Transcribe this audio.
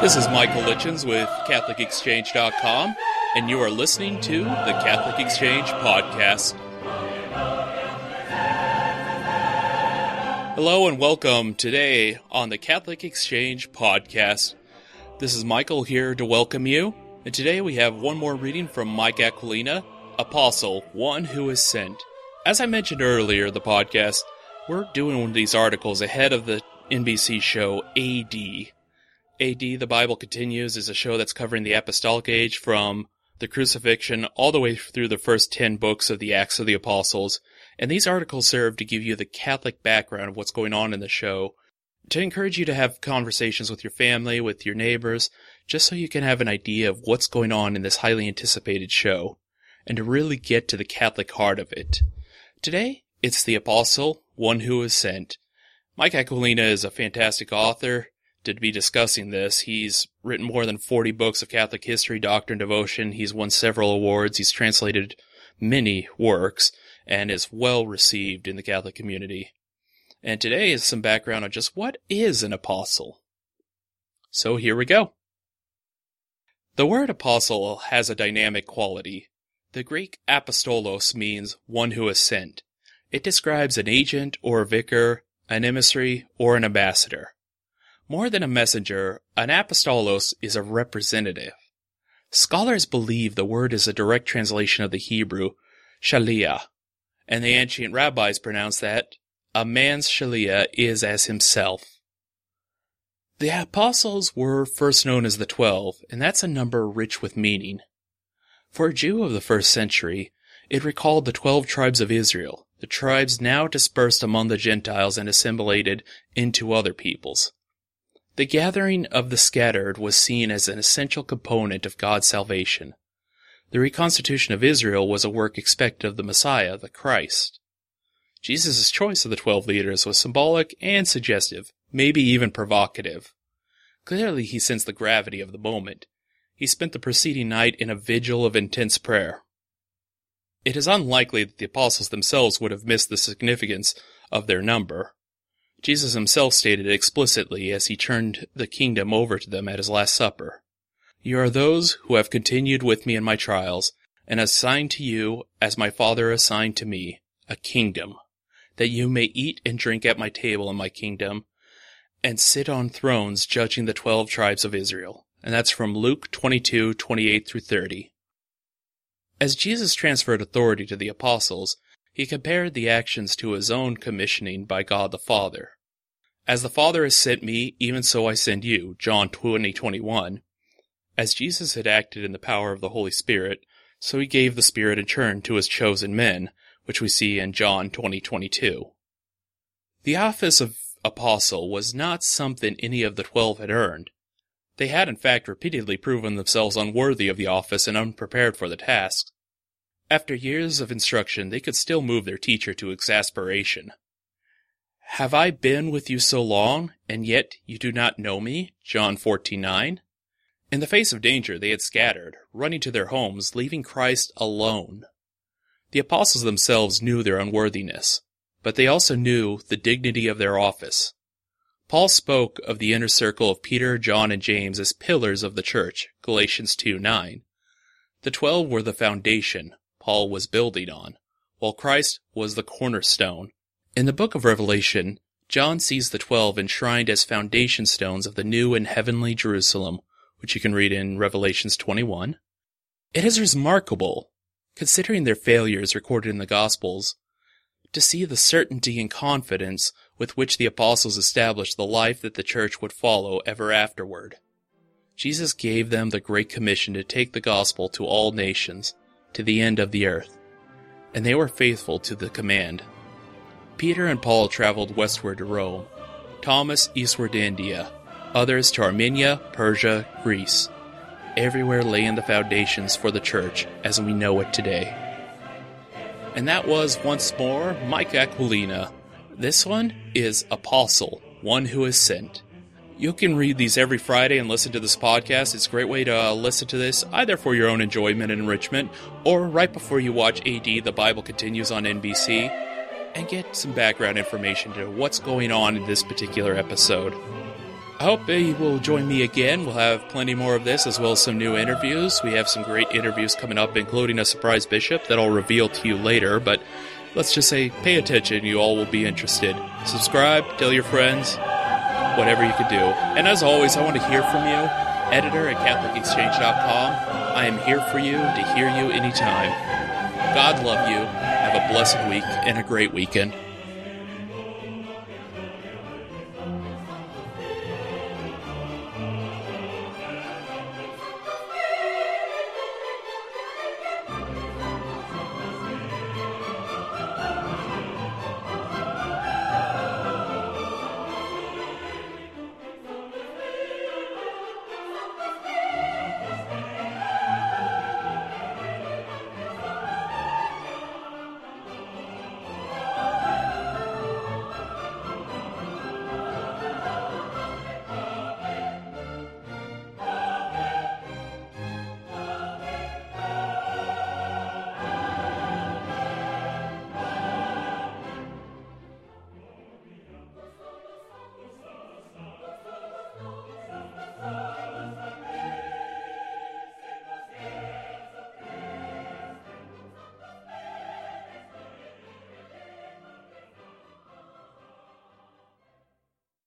This is Michael Lichens with CatholicExchange.com, and you are listening to the Catholic Exchange Podcast. Hello and welcome today on the Catholic Exchange Podcast. This is Michael here to welcome you, and today we have one more reading from Mike Aquilina, Apostle, one who is sent. As I mentioned earlier in the podcast, we're doing these articles ahead of the NBC show AD, AD, The Bible Continues, is a show that's covering the apostolic age from the crucifixion all the way through the first 10 books of the Acts of the Apostles. And these articles serve to give you the Catholic background of what's going on in the show, to encourage you to have conversations with your family, with your neighbors, just so you can have an idea of what's going on in this highly anticipated show, and to really get to the Catholic heart of it. Today, it's the Apostle, one who is sent. Mike Aquilina is a fantastic author to be discussing this. He's written more than 40 books of Catholic history, doctrine, devotion. He's won several awards. He's translated many works and is well received in the Catholic community. And today is some background on just what is an apostle. So here we go. The word apostle has a dynamic quality. The Greek apostolos means one who is sent. It describes an agent or a vicar, an emissary, or an ambassador. More than a messenger, an apostolos is a representative. Scholars believe the word is a direct translation of the Hebrew shaliah, and the ancient rabbis pronounce that a man's shaliah is as himself. The apostles were first known as the Twelve, and that's a number rich with meaning. For a Jew of the first century, it recalled the twelve tribes of Israel, the tribes now dispersed among the Gentiles and assimilated into other peoples. The gathering of the scattered was seen as an essential component of God's salvation. The reconstitution of Israel was a work expected of the Messiah, the Christ. Jesus' choice of the twelve leaders was symbolic and suggestive, maybe even provocative. Clearly he sensed the gravity of the moment. He spent the preceding night in a vigil of intense prayer. It is unlikely that the apostles themselves would have missed the significance of their number. Jesus himself stated it explicitly as he turned the kingdom over to them at his Last Supper. You are those who have continued with me in my trials, and assigned to you, as my Father assigned to me, a kingdom, that you may eat and drink at my table in my kingdom, and sit on thrones judging the twelve tribes of Israel. And that's from Luke 22, 28 through 30. As Jesus transferred authority to the apostles, he compared the actions to his own commissioning by God the Father. As the Father has sent me, even so I send you. John 20, 21. As Jesus had acted in the power of the Holy Spirit, so he gave the Spirit in turn to his chosen men, which we see in John 20, 22. The office of apostle was not something any of the twelve had earned. They had in fact repeatedly proven themselves unworthy of the office and unprepared for the task. After years of instruction, they could still move their teacher to exasperation. Have I been with you so long, and yet you do not know me? John 14:9. In the face of danger, they had scattered, running to their homes, leaving Christ alone. The apostles themselves knew their unworthiness, but they also knew the dignity of their office. Paul spoke of the inner circle of Peter, John, and James as pillars of the church, Galatians 2:9. The twelve were the foundation, Paul was building on, while Christ was the cornerstone. In the book of Revelation, John sees the twelve enshrined as foundation stones of the new and heavenly Jerusalem, which you can read in Revelations 21. It is remarkable, considering their failures recorded in the Gospels, to see the certainty and confidence with which the apostles established the life that the church would follow ever afterward. Jesus gave them the great commission to take the gospel to all nations, to the end of the earth, and they were faithful to the command. Peter and Paul traveled westward to Rome, Thomas eastward to India, others to Armenia, Persia, Greece, everywhere laying the foundations for the church as we know it today. And that was once more Mike Aquilina. This one is Apostle, one who is sent. You can read these every Friday and listen to this podcast. It's a great way to uh, listen to this either for your own enjoyment and enrichment or right before you watch AD The Bible Continues on NBC and get some background information to what's going on in this particular episode. I hope you will join me again. We'll have plenty more of this as well as some new interviews. We have some great interviews coming up, including a surprise bishop that I'll reveal to you later. But let's just say pay attention. You all will be interested. Subscribe, tell your friends, whatever you can do. And as always, I want to hear from you. Editor at CatholicExchange.com. I am here for you to hear you anytime. God love you. Have a blessed week and a great weekend.